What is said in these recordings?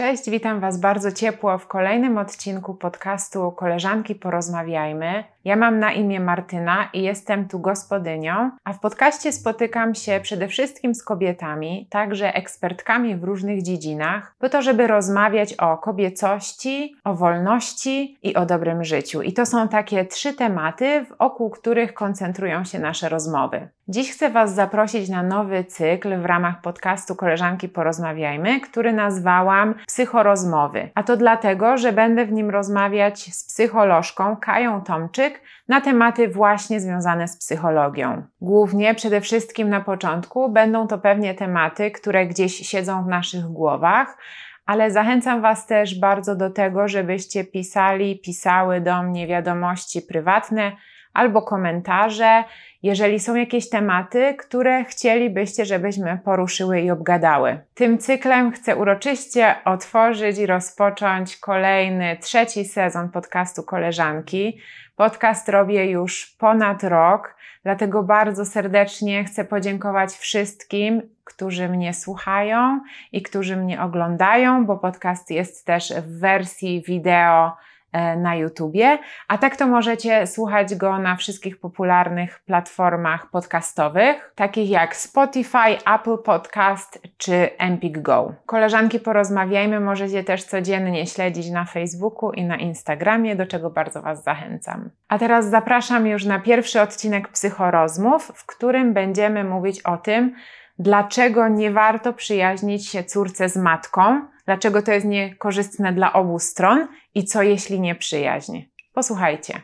Cześć, witam Was bardzo ciepło w kolejnym odcinku podcastu Koleżanki Porozmawiajmy. Ja mam na imię Martyna i jestem tu gospodynią, a w podcaście spotykam się przede wszystkim z kobietami, także ekspertkami w różnych dziedzinach, po to, żeby rozmawiać o kobiecości, o wolności i o dobrym życiu. I to są takie trzy tematy, wokół których koncentrują się nasze rozmowy. Dziś chcę Was zaprosić na nowy cykl w ramach podcastu Koleżanki Porozmawiajmy, który nazwałam Psychorozmowy. A to dlatego, że będę w nim rozmawiać z psycholożką Kają Tomczyk na tematy właśnie związane z psychologią. Głównie, przede wszystkim na początku, będą to pewnie tematy, które gdzieś siedzą w naszych głowach, ale zachęcam Was też bardzo do tego, żebyście pisali, pisały do mnie wiadomości prywatne albo komentarze, jeżeli są jakieś tematy, które chcielibyście, żebyśmy poruszyły i obgadały. Tym cyklem chcę uroczyście otworzyć i rozpocząć kolejny, trzeci sezon podcastu Koleżanki. Podcast robię już ponad rok, dlatego bardzo serdecznie chcę podziękować wszystkim, którzy mnie słuchają i którzy mnie oglądają, bo podcast jest też w wersji wideo na YouTubie, a tak to możecie słuchać go na wszystkich popularnych platformach podcastowych, takich jak Spotify, Apple Podcast czy Empik Go. Koleżanki porozmawiajmy możecie też codziennie śledzić na Facebooku i na Instagramie, do czego bardzo Was zachęcam. A teraz zapraszam już na pierwszy odcinek Psychorozmów, w którym będziemy mówić o tym, dlaczego nie warto przyjaźnić się córce z matką, dlaczego to jest niekorzystne dla obu stron i co jeśli nie przyjaźń. Posłuchajcie.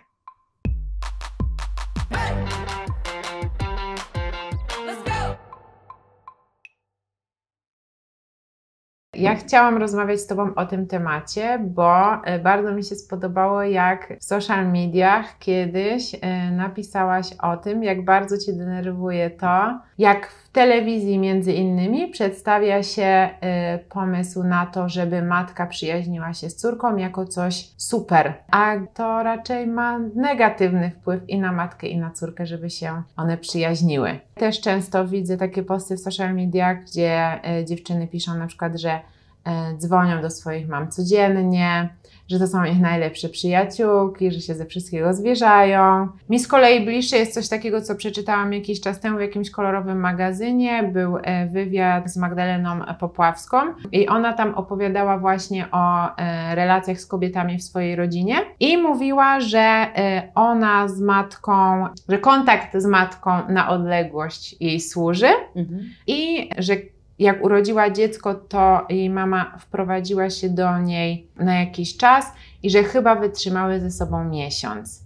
Ja chciałam rozmawiać z Tobą o tym temacie, bo e, bardzo mi się spodobało, jak w social mediach kiedyś e, napisałaś o tym, jak bardzo Cię denerwuje to, jak telewizji między innymi przedstawia się y, pomysł na to, żeby matka przyjaźniła się z córką jako coś super, a to raczej ma negatywny wpływ i na matkę, i na córkę, żeby się one przyjaźniły. Też często widzę takie posty w social mediach, gdzie y, dziewczyny piszą na przykład, że y, dzwonią do swoich mam codziennie, że to są ich najlepsze przyjaciółki, że się ze wszystkiego zwierzają. Mi z kolei bliższe jest coś takiego, co przeczytałam jakiś czas temu w jakimś kolorowym magazynie. Był e, wywiad z Magdaleną Popławską i ona tam opowiadała właśnie o e, relacjach z kobietami w swojej rodzinie i mówiła, że e, ona z matką, że kontakt z matką na odległość jej służy mhm. i że jak urodziła dziecko, to jej mama wprowadziła się do niej na jakiś czas i że chyba wytrzymały ze sobą miesiąc.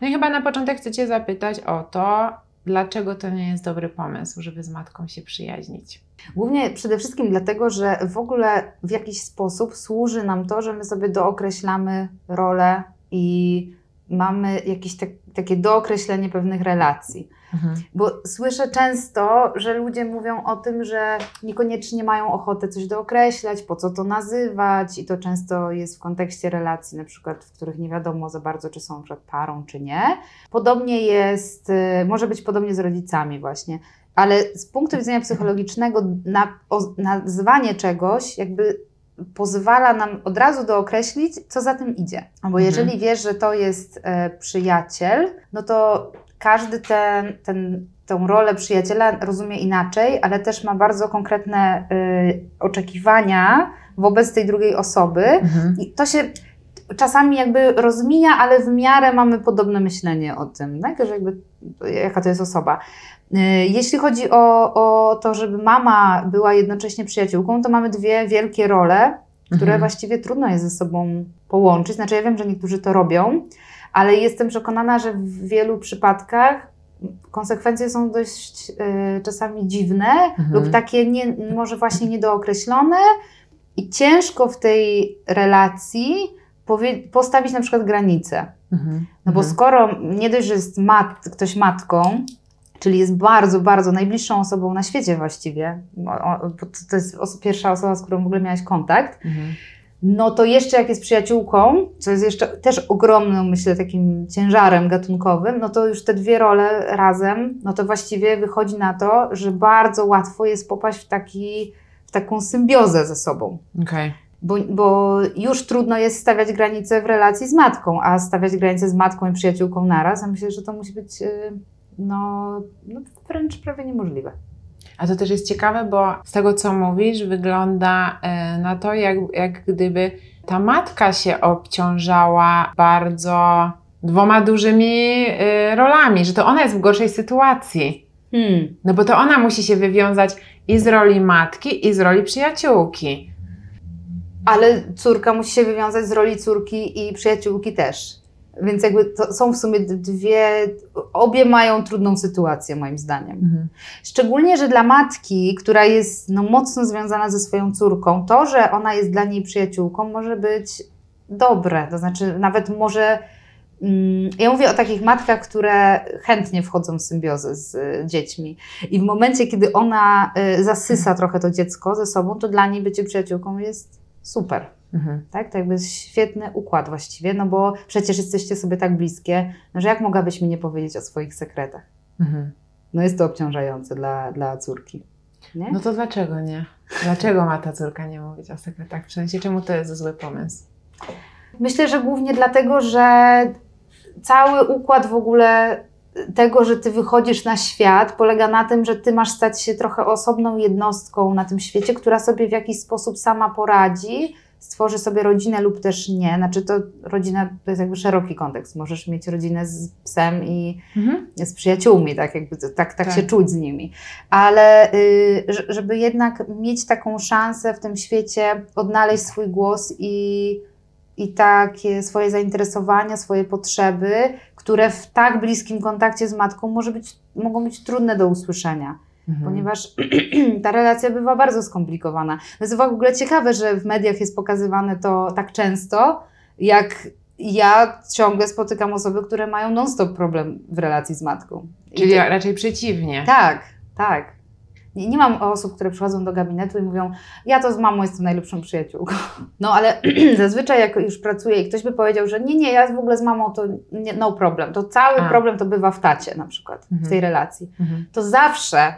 No i chyba na początek chcę Cię zapytać o to, dlaczego to nie jest dobry pomysł, żeby z matką się przyjaźnić. Głównie przede wszystkim dlatego, że w ogóle w jakiś sposób służy nam to, że my sobie dookreślamy rolę i mamy jakieś te, takie dookreślenie pewnych relacji. Mhm. Bo słyszę często, że ludzie mówią o tym, że niekoniecznie mają ochotę coś dookreślać, po co to nazywać, i to często jest w kontekście relacji, na przykład, w których nie wiadomo za bardzo, czy są przed parą, czy nie. Podobnie jest, y, może być podobnie z rodzicami, właśnie. Ale z punktu widzenia psychologicznego, na, o, nazwanie czegoś, jakby pozwala nam od razu dookreślić, co za tym idzie. Bo mhm. jeżeli wiesz, że to jest e, przyjaciel, no to każdy ten, ten, tą rolę przyjaciela rozumie inaczej, ale też ma bardzo konkretne y, oczekiwania wobec tej drugiej osoby. Mhm. I to się czasami jakby rozmija, ale w miarę mamy podobne myślenie o tym, tak? że jakby, jaka to jest osoba. Y, jeśli chodzi o, o to, żeby mama była jednocześnie przyjaciółką, to mamy dwie wielkie role, które mhm. właściwie trudno jest ze sobą połączyć. Znaczy, ja wiem, że niektórzy to robią, ale jestem przekonana, że w wielu przypadkach konsekwencje są dość y, czasami dziwne mhm. lub takie nie, może właśnie niedookreślone i ciężko w tej relacji postawić na przykład granicę. Mhm. No bo mhm. skoro nie dość, że jest mat, ktoś matką, czyli jest bardzo, bardzo najbliższą osobą na świecie właściwie, bo to jest pierwsza osoba, z którą w ogóle miałaś kontakt, mhm no to jeszcze jak jest przyjaciółką, co jest jeszcze też ogromnym, myślę, takim ciężarem gatunkowym, no to już te dwie role razem, no to właściwie wychodzi na to, że bardzo łatwo jest popaść w, taki, w taką symbiozę ze sobą. Okay. Bo, bo już trudno jest stawiać granice w relacji z matką, a stawiać granice z matką i przyjaciółką naraz, a myślę, że to musi być y, no, no wręcz prawie niemożliwe. A to też jest ciekawe, bo z tego, co mówisz, wygląda e, na to, jak, jak gdyby ta matka się obciążała bardzo dwoma dużymi y, rolami, że to ona jest w gorszej sytuacji. Hmm. No bo to ona musi się wywiązać i z roli matki, i z roli przyjaciółki. Ale córka musi się wywiązać z roli córki i przyjaciółki też. Więc jakby to są w sumie dwie, obie mają trudną sytuację moim zdaniem. Mhm. Szczególnie, że dla matki, która jest no, mocno związana ze swoją córką, to, że ona jest dla niej przyjaciółką może być dobre. To znaczy nawet może... Mm, ja mówię o takich matkach, które chętnie wchodzą w symbiozę z y, dziećmi. I w momencie, kiedy ona y, zasysa trochę to dziecko ze sobą, to dla niej bycie przyjaciółką jest super. Mhm. Tak? To jakby świetny układ właściwie, no bo przecież jesteście sobie tak bliskie, no że jak mogłabyś mi nie powiedzieć o swoich sekretach? Mhm. No jest to obciążające dla, dla córki. Nie? No to dlaczego nie? Dlaczego ma ta córka nie mówić o sekretach? W sensie, czemu to jest zły pomysł? Myślę, że głównie dlatego, że cały układ w ogóle tego, że ty wychodzisz na świat, polega na tym, że ty masz stać się trochę osobną jednostką na tym świecie, która sobie w jakiś sposób sama poradzi, stworzy sobie rodzinę lub też nie. Znaczy to rodzina to jest jakby szeroki kontekst. Możesz mieć rodzinę z psem i mhm. z przyjaciółmi, tak jakby tak, tak, tak, się czuć z nimi. Ale y, żeby jednak mieć taką szansę w tym świecie odnaleźć swój głos i i takie swoje zainteresowania, swoje potrzeby, które w tak bliskim kontakcie z matką może być, mogą być trudne do usłyszenia. Mhm. Ponieważ ta relacja bywa bardzo skomplikowana. To jest w ogóle ciekawe, że w mediach jest pokazywane to tak często, jak ja ciągle spotykam osoby, które mają non-stop problem w relacji z matką. Czyli raczej przeciwnie. Tak, tak. Nie, nie mam osób, które przychodzą do gabinetu i mówią, ja to z mamą jestem najlepszą przyjaciółką. No ale zazwyczaj jak już pracuję i ktoś by powiedział, że nie, nie, ja w ogóle z mamą to nie, no problem, to cały A. problem to bywa w tacie na przykład, mhm. w tej relacji. Mhm. To zawsze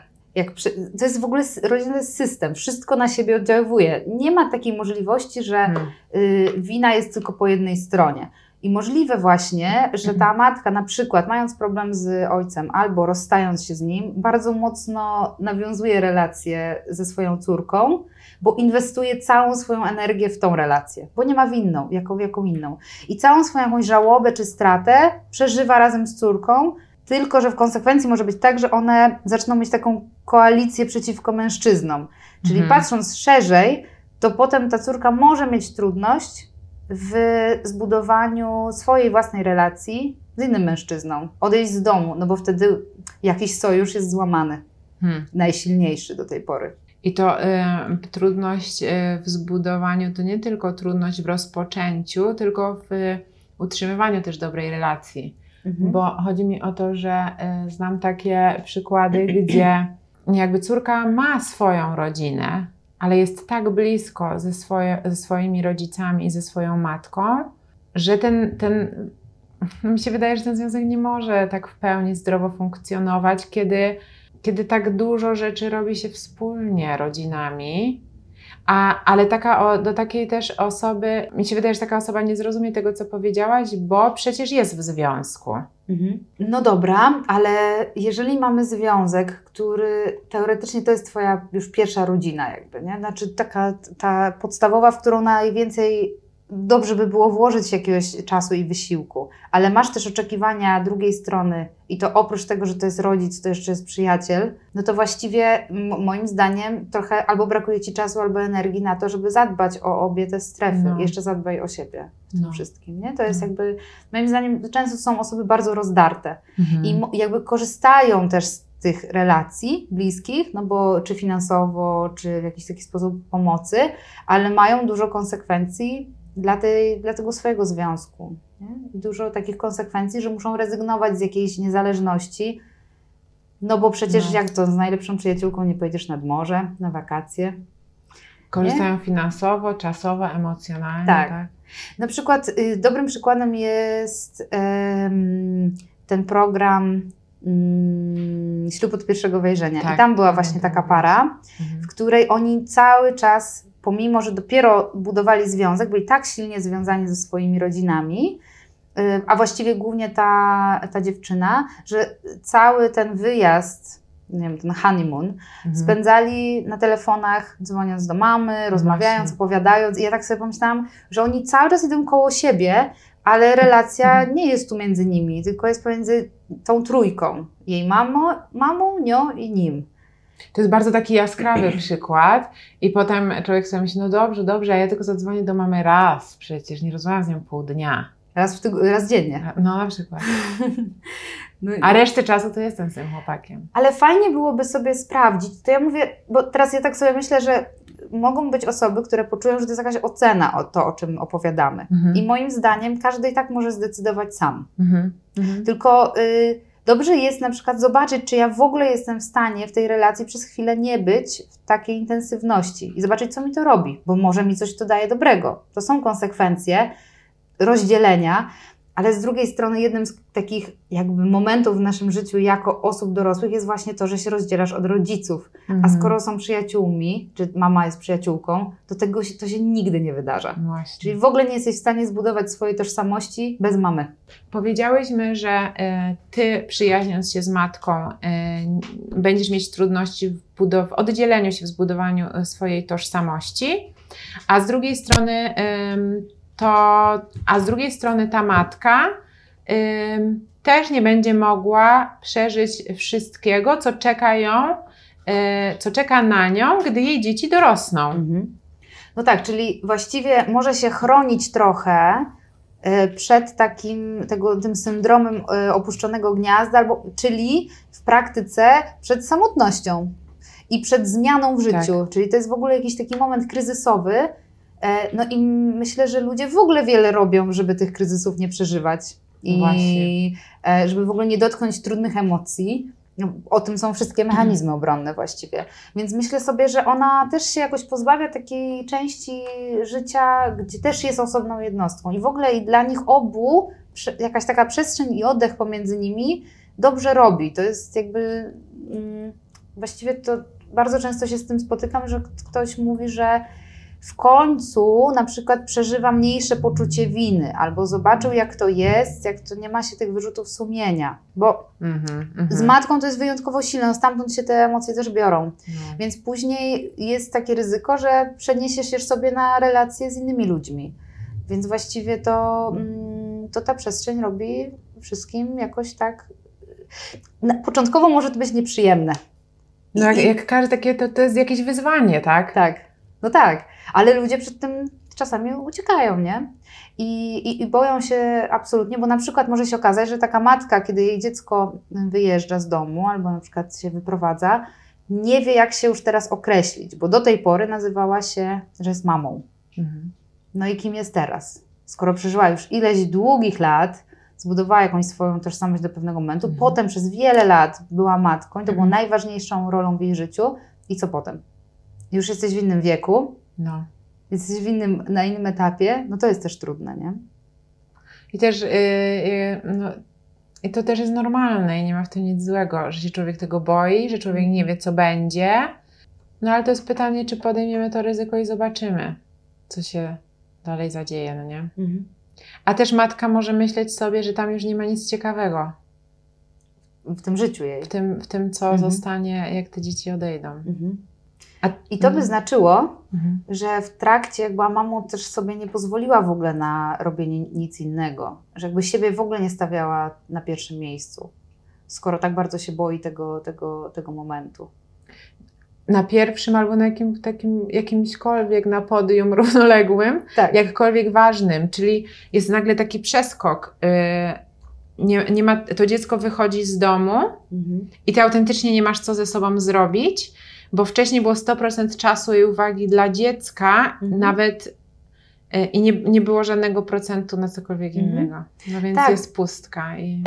przy, to jest w ogóle rodzinny system, wszystko na siebie oddziaływuje. Nie ma takiej możliwości, że hmm. y, wina jest tylko po jednej stronie. I możliwe właśnie, że ta mhm. matka na przykład mając problem z ojcem albo rozstając się z nim, bardzo mocno nawiązuje relacje ze swoją córką, bo inwestuje całą swoją energię w tą relację, bo nie ma winną, jaką, jaką inną. I całą swoją jakąś żałobę czy stratę przeżywa razem z córką, tylko że w konsekwencji może być tak, że one zaczną mieć taką koalicję przeciwko mężczyznom. Czyli mhm. patrząc szerzej, to potem ta córka może mieć trudność w zbudowaniu swojej własnej relacji z innym mężczyzną, odejść z domu, no bo wtedy jakiś sojusz jest złamany, hmm. najsilniejszy do tej pory. I to y, trudność y, w zbudowaniu to nie tylko trudność w rozpoczęciu, tylko w utrzymywaniu też dobrej relacji. Mhm. Bo chodzi mi o to, że y, znam takie przykłady, gdzie jakby córka ma swoją rodzinę, ale jest tak blisko ze, swoje, ze swoimi rodzicami i ze swoją matką, że ten, ten no mi się wydaje, że ten związek nie może tak w pełni zdrowo funkcjonować, kiedy, kiedy tak dużo rzeczy robi się wspólnie rodzinami. A, ale taka, do takiej też osoby, mi się wydaje, że taka osoba nie zrozumie tego, co powiedziałaś, bo przecież jest w związku. Mhm. No dobra, ale jeżeli mamy związek, który teoretycznie to jest Twoja już pierwsza rodzina, jakby, nie? Znaczy taka ta podstawowa, w którą najwięcej dobrze by było włożyć jakiegoś czasu i wysiłku, ale masz też oczekiwania drugiej strony i to oprócz tego, że to jest rodzic, to jeszcze jest przyjaciel, no to właściwie moim zdaniem trochę albo brakuje Ci czasu, albo energii na to, żeby zadbać o obie te strefy. No. Jeszcze zadbaj o siebie w tym no. wszystkim, nie? To jest no. jakby, moim zdaniem często są osoby bardzo rozdarte mhm. i jakby korzystają też z tych relacji bliskich, no bo czy finansowo, czy w jakiś taki sposób pomocy, ale mają dużo konsekwencji dla, tej, dla tego swojego związku. Nie? Dużo takich konsekwencji, że muszą rezygnować z jakiejś niezależności, no bo przecież no. jak to z najlepszą przyjaciółką nie pojedziesz nad morze, na wakacje. Korzystają nie? finansowo, czasowo, emocjonalnie. Tak. tak? Na przykład y, dobrym przykładem jest y, ten program y, Ślub od pierwszego wejrzenia. Tak, I tam była właśnie taka para, mhm. w której oni cały czas pomimo, że dopiero budowali związek, byli tak silnie związani ze swoimi rodzinami, y, a właściwie głównie ta, ta dziewczyna, że cały ten wyjazd, nie wiem, ten honeymoon, Mhm. spędzali na telefonach, dzwoniąc do mamy, rozmawiając, Właśnie. opowiadając. I ja tak sobie pomyślałam, że oni cały czas idą koło siebie, ale relacja Mhm. nie jest tu między nimi, tylko jest pomiędzy tą trójką. Jej mamą, mamą nią i nim. To jest bardzo taki jaskrawy przykład i potem człowiek sobie myśli, no dobrze, dobrze, a ja tylko zadzwonię do mamy raz, przecież nie rozmawiam z nią pół dnia. Raz, w tyg- raz dziennie. No na przykład. No i- A resztę czasu to jestem z tym chłopakiem. Ale fajnie byłoby sobie sprawdzić. To ja mówię, bo teraz ja tak sobie myślę, że mogą być osoby, które poczują, że to jest jakaś ocena o to, o czym opowiadamy. Mhm. I moim zdaniem każdy i tak może zdecydować sam. Mhm. Mhm. Tylko y, dobrze jest na przykład zobaczyć, czy ja w ogóle jestem w stanie w tej relacji przez chwilę nie być w takiej intensywności i zobaczyć, co mi to robi, bo może mi coś to daje dobrego. To są konsekwencje rozdzielenia, ale z drugiej strony jednym z takich jakby momentów w naszym życiu jako osób dorosłych jest właśnie to, że się rozdzielasz od rodziców. A Mhm. skoro są przyjaciółmi, czy mama jest przyjaciółką, to tego się, to się nigdy nie wydarza. Właśnie. Czyli w ogóle nie jesteś w stanie zbudować swojej tożsamości bez mamy. Powiedziałyśmy, że e, ty przyjaźniąc się z matką e, będziesz mieć trudności w, budow- w oddzieleniu się, w zbudowaniu e, swojej tożsamości, a z drugiej strony to, a z drugiej strony ta matka też nie będzie mogła przeżyć wszystkiego, co czeka ją, e, co czeka na nią, gdy jej dzieci dorosną. Mhm. No tak, czyli właściwie może się chronić trochę e, przed takim tego, tym syndromem e, opuszczonego gniazda, albo, czyli w praktyce przed samotnością i przed zmianą w życiu. Czyli to jest w ogóle jakiś taki moment kryzysowy. E, No i myślę, że ludzie w ogóle wiele robią, żeby tych kryzysów nie przeżywać. I Właśnie. e, żeby w ogóle nie dotknąć trudnych emocji. No, O tym są wszystkie mechanizmy obronne właściwie. Więc myślę sobie, że ona też się jakoś pozbawia takiej części życia, gdzie też jest osobną jednostką. I w ogóle i dla nich obu jakaś taka przestrzeń i oddech pomiędzy nimi dobrze robi. To jest jakby. Mm, właściwie to bardzo często się z tym spotykam, że ktoś mówi, że w końcu na przykład przeżywa mniejsze poczucie winy, albo zobaczył, jak to jest, jak to nie ma się tych wyrzutów sumienia. Bo Mhm, mhm. z matką to jest wyjątkowo silne, stamtąd się te emocje też biorą. No. Więc później jest takie ryzyko, że przeniesiesz się sobie na relacje z innymi ludźmi. Więc właściwie to, mm, to ta przestrzeń robi wszystkim jakoś tak. Początkowo może to być nieprzyjemne. No jak, jak każde takie, to, to jest jakieś wyzwanie, tak? Tak, no tak, ale ludzie przed tym czasami uciekają, nie? I, i, I boją się absolutnie, bo na przykład może się okazać, że taka matka, kiedy jej dziecko wyjeżdża z domu albo na przykład się wyprowadza, nie wie, jak się już teraz określić, bo do tej pory nazywała się, że jest mamą. Mhm. No i kim jest teraz? Skoro przeżyła już ileś długich lat, zbudowała jakąś swoją tożsamość do pewnego momentu, Mhm. potem przez wiele lat była matką i to było Mhm. najważniejszą rolą w jej życiu. I co potem? Już jesteś w innym wieku, No. jesteś w innym, na innym etapie, no to jest też trudne, nie? I też y, y, no, i to też jest normalne i nie ma w tym nic złego, że się człowiek tego boi, że człowiek nie wie, co będzie. No ale to jest pytanie, czy podejmiemy to ryzyko i zobaczymy, co się dalej zadzieje, no nie? A też matka może myśleć sobie, że tam już nie ma nic ciekawego W tym życiu jej. w tym, w tym co Mhm. zostanie, jak te dzieci odejdą. Mhm. A, I to by Mhm. znaczyło, Mhm. że w trakcie, jak była mamą, też sobie nie pozwoliła w ogóle na robienie nic innego. Że jakby siebie w ogóle nie stawiała na pierwszym miejscu, skoro tak bardzo się boi tego, tego, tego momentu. Na pierwszym albo na jakim, takim, jakimśkolwiek na podium równoległym, Tak. jakkolwiek ważnym, czyli jest nagle taki przeskok. y, Nie, nie ma, to dziecko wychodzi z domu Mhm. i ty autentycznie nie masz co ze sobą zrobić, bo wcześniej było 100% czasu i uwagi dla dziecka, Mhm. nawet y, i nie, nie było żadnego procentu na cokolwiek Mhm. innego. No więc Tak. jest pustka. I...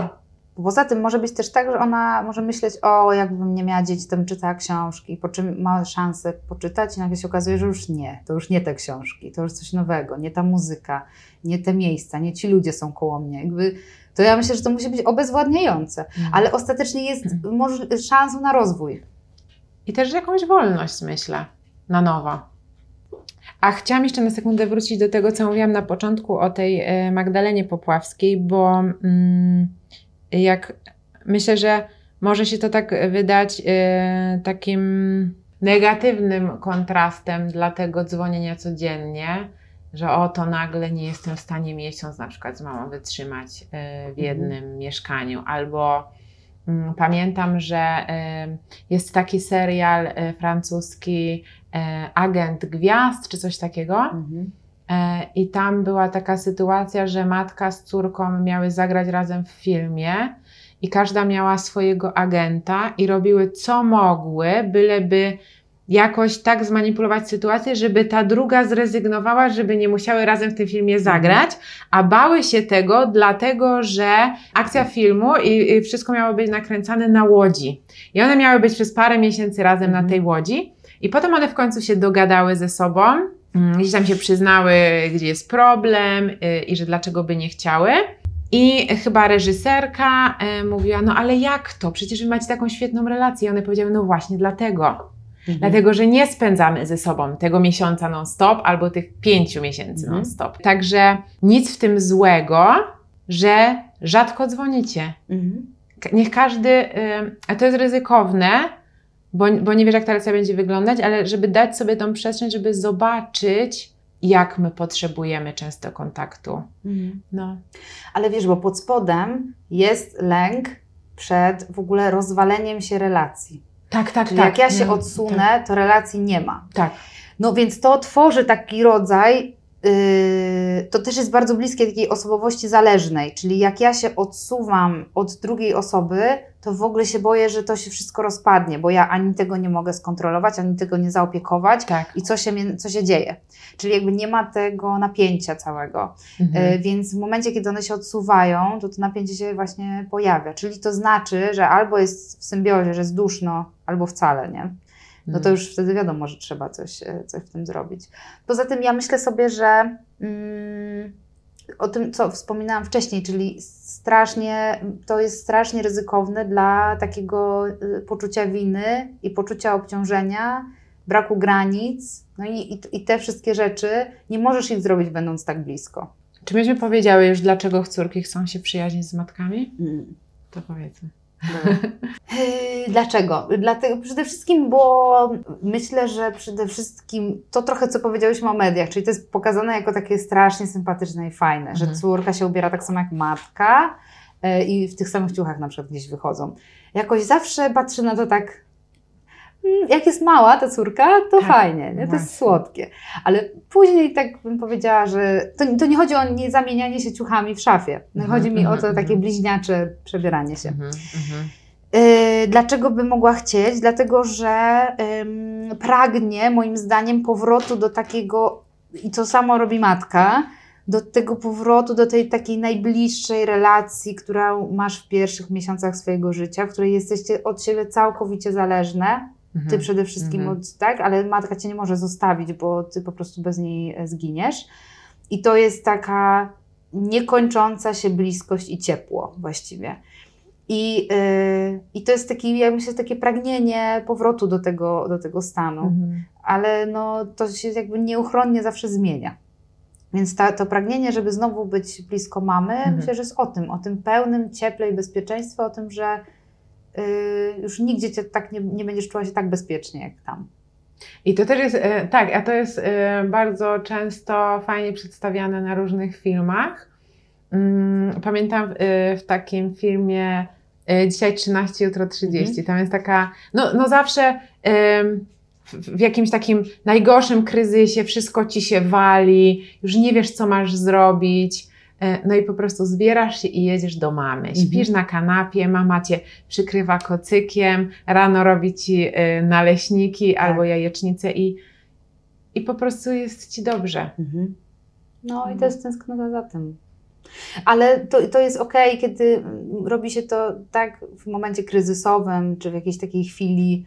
Poza tym może być też tak, że ona może myśleć, o jakbym nie miała dzieci, to bym czytała książki, po czym ma szansę poczytać i nagle się okazuje, że już nie, to już nie te książki, to już coś nowego, nie ta muzyka, nie te miejsca, nie ci ludzie są koło mnie. Jakby, to ja myślę, że to musi być obezwładniające, ale ostatecznie jest moż- szansą na rozwój. I też jakąś wolność, myślę, na nowo. A chciałam jeszcze na sekundę wrócić do tego, co mówiłam na początku o tej e, Magdalenie Popławskiej, bo mm, jak myślę, że może się to tak wydać e, takim negatywnym kontrastem dla tego dzwonienia codziennie, że oto nagle nie jestem w stanie miesiąc na przykład z mamą wytrzymać y, w Mhm. jednym mieszkaniu, albo pamiętam, że y, jest taki serial y, francuski y, Agent Gwiazd, czy coś takiego. Mhm. E, I tam była taka sytuacja, że matka z córką miały zagrać razem w filmie i każda miała swojego agenta i robiły co mogły, byleby jakoś tak zmanipulować sytuację, żeby ta druga zrezygnowała, żeby nie musiały razem w tym filmie zagrać, a bały się tego, dlatego że akcja filmu i, i wszystko miało być nakręcane na łodzi. I one miały być przez parę miesięcy razem na Mhm. tej łodzi. I potem one w końcu się dogadały ze sobą, mm, gdzieś tam się przyznały, gdzie jest problem y, i że dlaczego by nie chciały. I chyba reżyserka y, mówiła, no ale jak to? Przecież wy macie taką świetną relację. I one powiedziały, no właśnie dlatego. Mhm. Dlatego, że nie spędzamy ze sobą tego miesiąca non-stop albo tych pięciu miesięcy Mhm. non-stop. Także nic w tym złego, że rzadko dzwonicie. Mhm. Niech każdy, a to jest ryzykowne, bo, bo nie wiesz, jak ta relacja będzie wyglądać, ale żeby dać sobie tą przestrzeń, żeby zobaczyć, jak my potrzebujemy często kontaktu. Mhm. No. Ale wiesz, bo pod spodem jest lęk przed w ogóle rozwaleniem się relacji. Tak, tak, Czyli tak. jak ja się No, odsunę, to relacji nie ma. Tak. No więc to tworzy taki rodzaj, to też jest bardzo bliskie takiej osobowości zależnej, czyli jak ja się odsuwam od drugiej osoby, to w ogóle się boję, że to się wszystko rozpadnie, bo ja ani tego nie mogę skontrolować, ani tego nie zaopiekować Tak. i co się, co się dzieje. Czyli jakby nie ma tego napięcia całego. Mhm. E, Więc w momencie, kiedy one się odsuwają, to to napięcie się właśnie pojawia. Czyli to znaczy, że albo jest w symbiozie, że jest duszno, albo wcale, nie? No to Mhm. już wtedy wiadomo, że trzeba coś, e, coś w tym zrobić. Poza tym ja myślę sobie, że mm, o tym, co wspominałam wcześniej, czyli strasznie, to jest strasznie ryzykowne dla takiego y, poczucia winy i poczucia obciążenia, braku granic, no i, i, i te wszystkie rzeczy nie możesz ich zrobić będąc tak blisko. Czy myśmy powiedziały już, dlaczego córki chcą się przyjaźnić z matkami? Mm. To powiedzmy. Yy, Dlaczego? Dlatego przede wszystkim, bo myślę, że przede wszystkim to trochę, co powiedziałyśmy o mediach, czyli to jest pokazane jako takie strasznie sympatyczne i fajne, że Mhm. córka się ubiera tak samo jak matka yy, i w tych samych ciuchach na przykład gdzieś wychodzą. Jakoś zawsze patrzę na to tak, jak jest mała ta córka, to Tak, fajnie, nie? to jest słodkie. Ale później tak bym powiedziała, że to, to nie chodzi o nie zamienianie się ciuchami w szafie. No, Mhm, chodzi mi o to mhm, takie mhm. bliźniacze przebieranie się. Mhm, mhm. Yy, Dlaczego by mogła chcieć? Dlatego, że pragnie moim zdaniem powrotu do takiego, i to samo robi matka, do tego powrotu, do tej takiej najbliższej relacji, którą masz w pierwszych miesiącach swojego życia, w której jesteście od siebie całkowicie zależne. Ty Mhm. przede wszystkim, Mhm. od, tak? Ale matka cię nie może zostawić, bo ty po prostu bez niej e, zginiesz. I to jest taka niekończąca się bliskość i ciepło właściwie. I, yy, I to jest taki, ja myślę, takie pragnienie powrotu do tego, do tego stanu, Mhm. ale no, to się jakby nieuchronnie zawsze zmienia. Więc ta, to pragnienie, żeby znowu być blisko mamy, myślę, że jest o tym, o tym pełnym cieple i bezpieczeństwie, o tym, że już nigdzie cię tak nie, nie będziesz czuła się tak bezpiecznie jak tam. I to też jest, e, tak, a to jest e, bardzo często fajnie przedstawiane na różnych filmach. Mm, Pamiętam w takim filmie Dzisiaj 13, jutro 30. Tam jest taka, no, no zawsze w jakimś takim najgorszym kryzysie wszystko ci się wali, już nie wiesz, co masz zrobić. E, No i po prostu zbierasz się i jedziesz do mamy. Śpisz na kanapie, mama cię przykrywa kocykiem, rano robi ci e, naleśniki albo jajecznicę i, i po prostu jest ci dobrze. No i Mhm. to jest tęsknota za tym. Ale to, to jest okej, kiedy mm, robi się to tak w momencie kryzysowym, czy w jakiejś takiej chwili,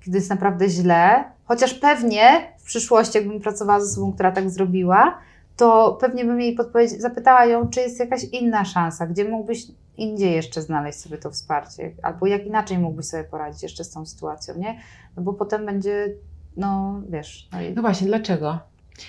kiedy jest naprawdę źle. Chociaż pewnie w przyszłości, jakbym pracowała z osobą, która tak zrobiła, to pewnie bym jej podpowiedź, zapytała ją, czy jest jakaś inna szansa, gdzie mógłbyś indziej jeszcze znaleźć sobie to wsparcie, albo jak inaczej mógłbyś sobie poradzić jeszcze z tą sytuacją, nie? No bo potem będzie, no wiesz, no i No właśnie, dlaczego?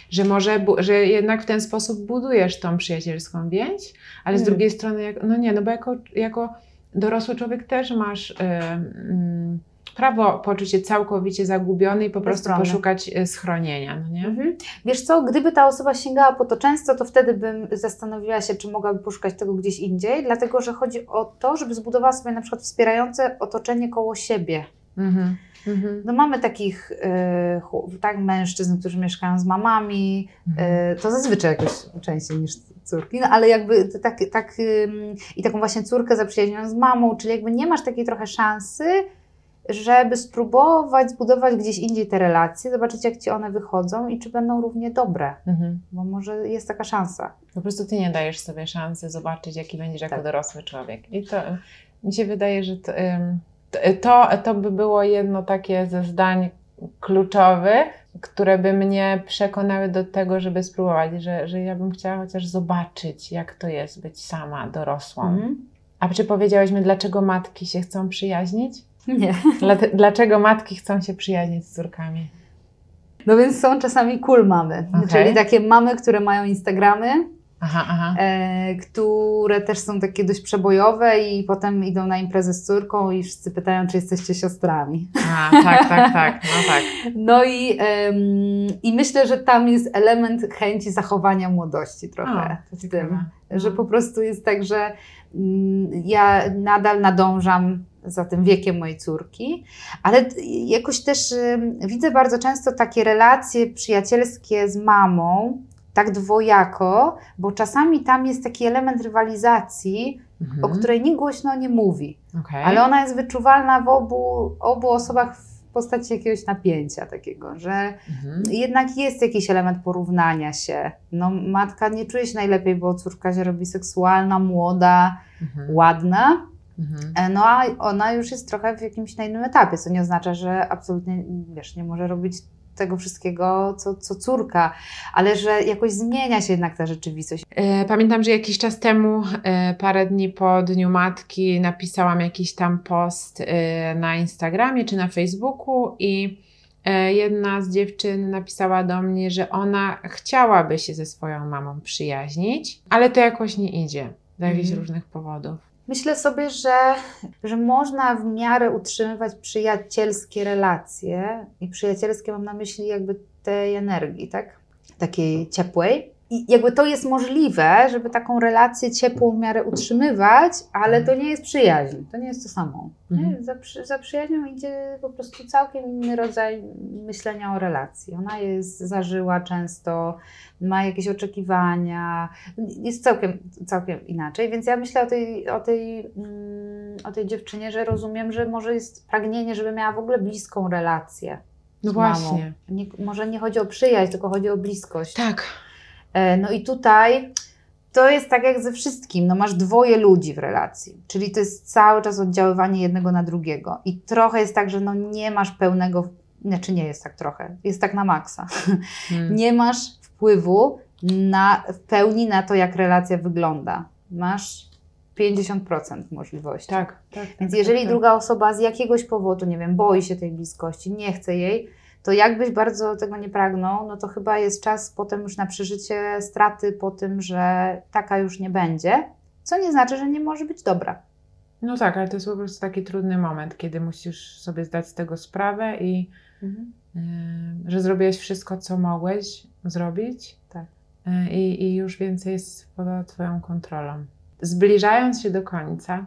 Że może, że jednak w ten sposób budujesz tą przyjacielską więź, ale z Mm. drugiej strony, jak, no nie, no bo jako, jako dorosły człowiek też masz y, mm, prawo poczuć się całkowicie zagubiony i po prostu Bezbronny. poszukać y, schronienia, no nie? Mhm. Wiesz co, gdyby ta osoba sięgała po to często, to wtedy bym zastanowiła się, czy mogłaby poszukać tego gdzieś indziej, dlatego że chodzi o to, żeby zbudowała sobie na przykład wspierające otoczenie koło siebie. Mhm. Mhm. No mamy takich y, tak, mężczyzn, którzy mieszkają z mamami, y, to zazwyczaj jakoś częściej niż córki, no ale jakby tak, tak ym, i taką właśnie córkę zaprzyjaźnioną z mamą, czyli jakby nie masz takiej trochę szansy, żeby spróbować zbudować gdzieś indziej te relacje, zobaczyć jak Ci one wychodzą i czy będą równie dobre, Mhm. bo może jest taka szansa. Po prostu ty nie dajesz sobie szansy zobaczyć, jaki będziesz jako Tak. dorosły człowiek. I to mi się wydaje, że to, to, to by było jedno takie ze zdań kluczowych, które by mnie przekonały do tego, żeby spróbować, że, że ja bym chciała chociaż zobaczyć, jak to jest być sama dorosłą. Mhm. A czy powiedziałeś mi, dlaczego matki się chcą przyjaźnić? Nie. Dla, dlaczego matki chcą się przyjaźnić z córkami? No więc są czasami cool mamy, Okej. czyli takie mamy, które mają Instagramy, Aha, aha. e, które też są takie dość przebojowe i potem idą na imprezę z córką i wszyscy pytają, czy jesteście siostrami. A, tak, tak, tak, no tak. No i, em, i myślę, że tam jest element chęci zachowania młodości trochę O, w tym, że po prostu jest tak, że mm, ja nadal nadążam za tym wiekiem mojej córki, ale jakoś też widzę bardzo często takie relacje przyjacielskie z mamą, tak dwojako, bo czasami tam jest taki element rywalizacji, Mhm. o której nikt głośno nie mówi. Okej. Ale ona jest wyczuwalna w obu, obu osobach postaci jakiegoś napięcia takiego, że Mhm. jednak jest jakiś element porównania się. No, matka nie czuje się najlepiej, bo córka się robi seksualna, młoda, Mhm. ładna, Mhm. e, no a ona już jest trochę w jakimś na innym etapie, co nie oznacza, że absolutnie, wiesz, nie może robić tego wszystkiego, co, co córka, ale że jakoś zmienia się jednak ta rzeczywistość. E, Pamiętam, że jakiś czas temu, e, parę dni po Dniu Matki, napisałam jakiś tam post e, na Instagramie czy na Facebooku i jedna z dziewczyn napisała do mnie, że ona chciałaby się ze swoją mamą przyjaźnić, ale to jakoś nie idzie z jakichś Mhm. różnych powodów. Myślę sobie, że, że można w miarę utrzymywać przyjacielskie relacje i przyjacielskie mam na myśli jakby tej energii, tak? Takiej ciepłej. I jakby to jest możliwe, żeby taką relację ciepłą w miarę utrzymywać, ale to nie jest przyjaźń, to nie jest to samo. Mhm. Za, przy, za przyjaźnią idzie po prostu całkiem inny rodzaj myślenia o relacji. Ona jest zażyła często, ma jakieś oczekiwania, jest całkiem, całkiem inaczej, więc ja myślę o tej, o, tej, mm, o tej dziewczynie, że rozumiem, że może jest pragnienie, żeby miała w ogóle bliską relację. No właśnie. Nie, może nie chodzi o przyjaźń, tylko chodzi o bliskość. Tak. E, No i tutaj to jest tak jak ze wszystkim, no masz dwoje ludzi w relacji, czyli to jest cały czas oddziaływanie jednego na drugiego i trochę jest tak, że no nie masz pełnego, znaczy nie jest tak trochę, jest tak na maksa, Hmm. nie masz wpływu na, w pełni na to, jak relacja wygląda. Masz 50% możliwości. Tak, tak. Więc tak, jeżeli tak, druga osoba z jakiegoś powodu, nie wiem, boi się tej bliskości, nie chce jej, to jakbyś bardzo tego nie pragnął, no to chyba jest czas potem już na przeżycie straty po tym, że taka już nie będzie, co nie znaczy, że nie może być dobra. No tak, ale to jest po prostu taki trudny moment, kiedy musisz sobie zdać z tego sprawę i Yy, że zrobiłeś wszystko, co mogłeś zrobić Tak. Yy, i, już więcej jest poza Twoją kontrolą. Zbliżając się do końca,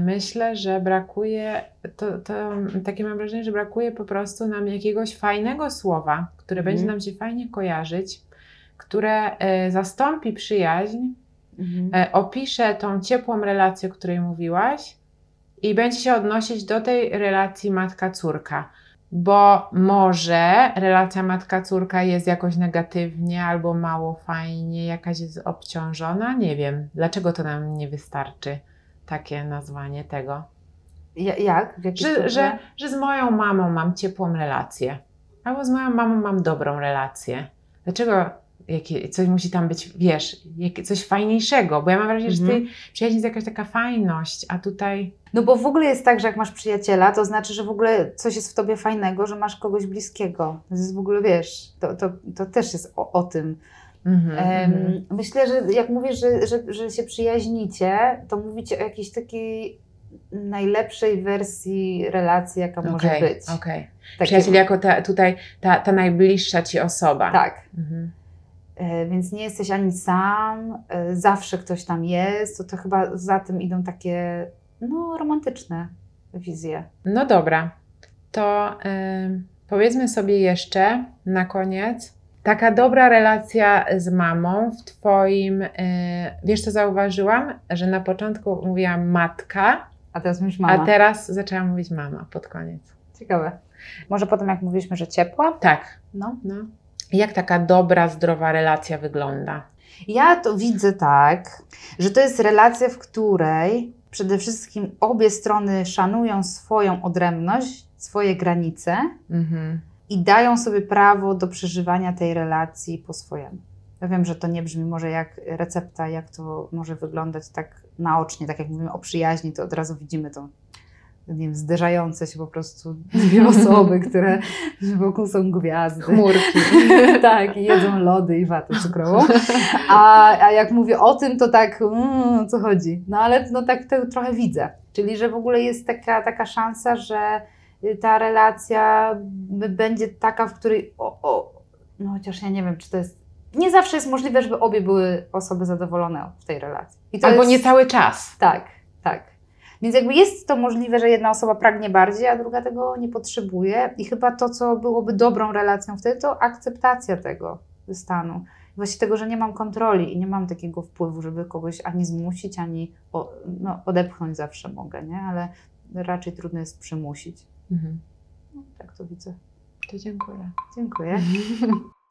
myślę, że brakuje, to, to takie mam wrażenie, że brakuje po prostu nam jakiegoś fajnego słowa, które Mhm. będzie nam się fajnie kojarzyć, które yy, zastąpi przyjaźń, e, opisze tą ciepłą relację, o której mówiłaś i będzie się odnosić do tej relacji matka-córka. Bo może relacja matka-córka jest jakoś negatywnie albo mało fajnie, jakaś jest obciążona. Nie wiem, dlaczego to nam nie wystarczy takie nazwanie tego. Ja, jak? Że, że, że z moją mamą mam ciepłą relację, albo z moją mamą mam dobrą relację. Dlaczego jakie, coś musi tam być, wiesz, coś fajniejszego, bo ja mam wrażenie, że Mhm. ty przyjaźń jest jakaś taka fajność, a tutaj No bo w ogóle jest tak, że jak masz przyjaciela, to znaczy, że w ogóle coś jest w tobie fajnego, że masz kogoś bliskiego. To jest w ogóle, wiesz, to, to, to też jest o, o tym. Mhm, Em, mhm. Myślę, że jak mówisz, że, że, że się przyjaźnicie, to mówicie o jakiejś takiej najlepszej wersji relacji, jaka może być. okej. Takie- Przyjaciel jako ta, tutaj ta, ta najbliższa ci osoba. Tak. Mhm. E, Więc nie jesteś ani sam, e, zawsze ktoś tam jest. To, to chyba za tym idą takie no, romantyczne wizje. No dobra, to powiedzmy sobie jeszcze na koniec. Taka dobra relacja z mamą w Twoim. y, wiesz, co zauważyłam? Że na początku mówiłam matka, A teraz mówisz mama. a teraz zaczęłam mówić mama pod koniec. Ciekawe. Może potem jak mówiliśmy, że ciepła? Tak, No. no. Jak taka dobra, zdrowa relacja wygląda? Ja to widzę tak, że to jest relacja, w której przede wszystkim obie strony szanują swoją odrębność, swoje granice Mhm. I dają sobie prawo do przeżywania tej relacji po swojemu. Ja wiem, że to nie brzmi może jak recepta, jak to może wyglądać tak naocznie, tak jak mówimy o przyjaźni, to od razu widzimy to, nie wiem, zderzające się po prostu dwie osoby, które wokół są gwiazdy. Chmurki. tak, i jedzą lody i watę cukrową. A, a jak mówię o tym, to tak, mm, co chodzi? No ale no tak to trochę widzę. Czyli, że w ogóle jest taka, taka szansa, że ta relacja będzie taka, w której, o, o, no chociaż ja nie wiem, czy to jest, nie zawsze jest możliwe, żeby obie były osoby zadowolone w tej relacji. Albo jest, nie cały czas. Tak, tak. Więc jakby jest to możliwe, że jedna osoba pragnie bardziej, a druga tego nie potrzebuje. I chyba to, co byłoby dobrą relacją wtedy, to akceptacja tego stanu. Właśnie tego, że nie mam kontroli i nie mam takiego wpływu, żeby kogoś ani zmusić, ani no, odepchnąć zawsze mogę, nie? Ale raczej trudno jest przymusić. Mhm. No, tak to widzę. To dziękuję. Dziękuję.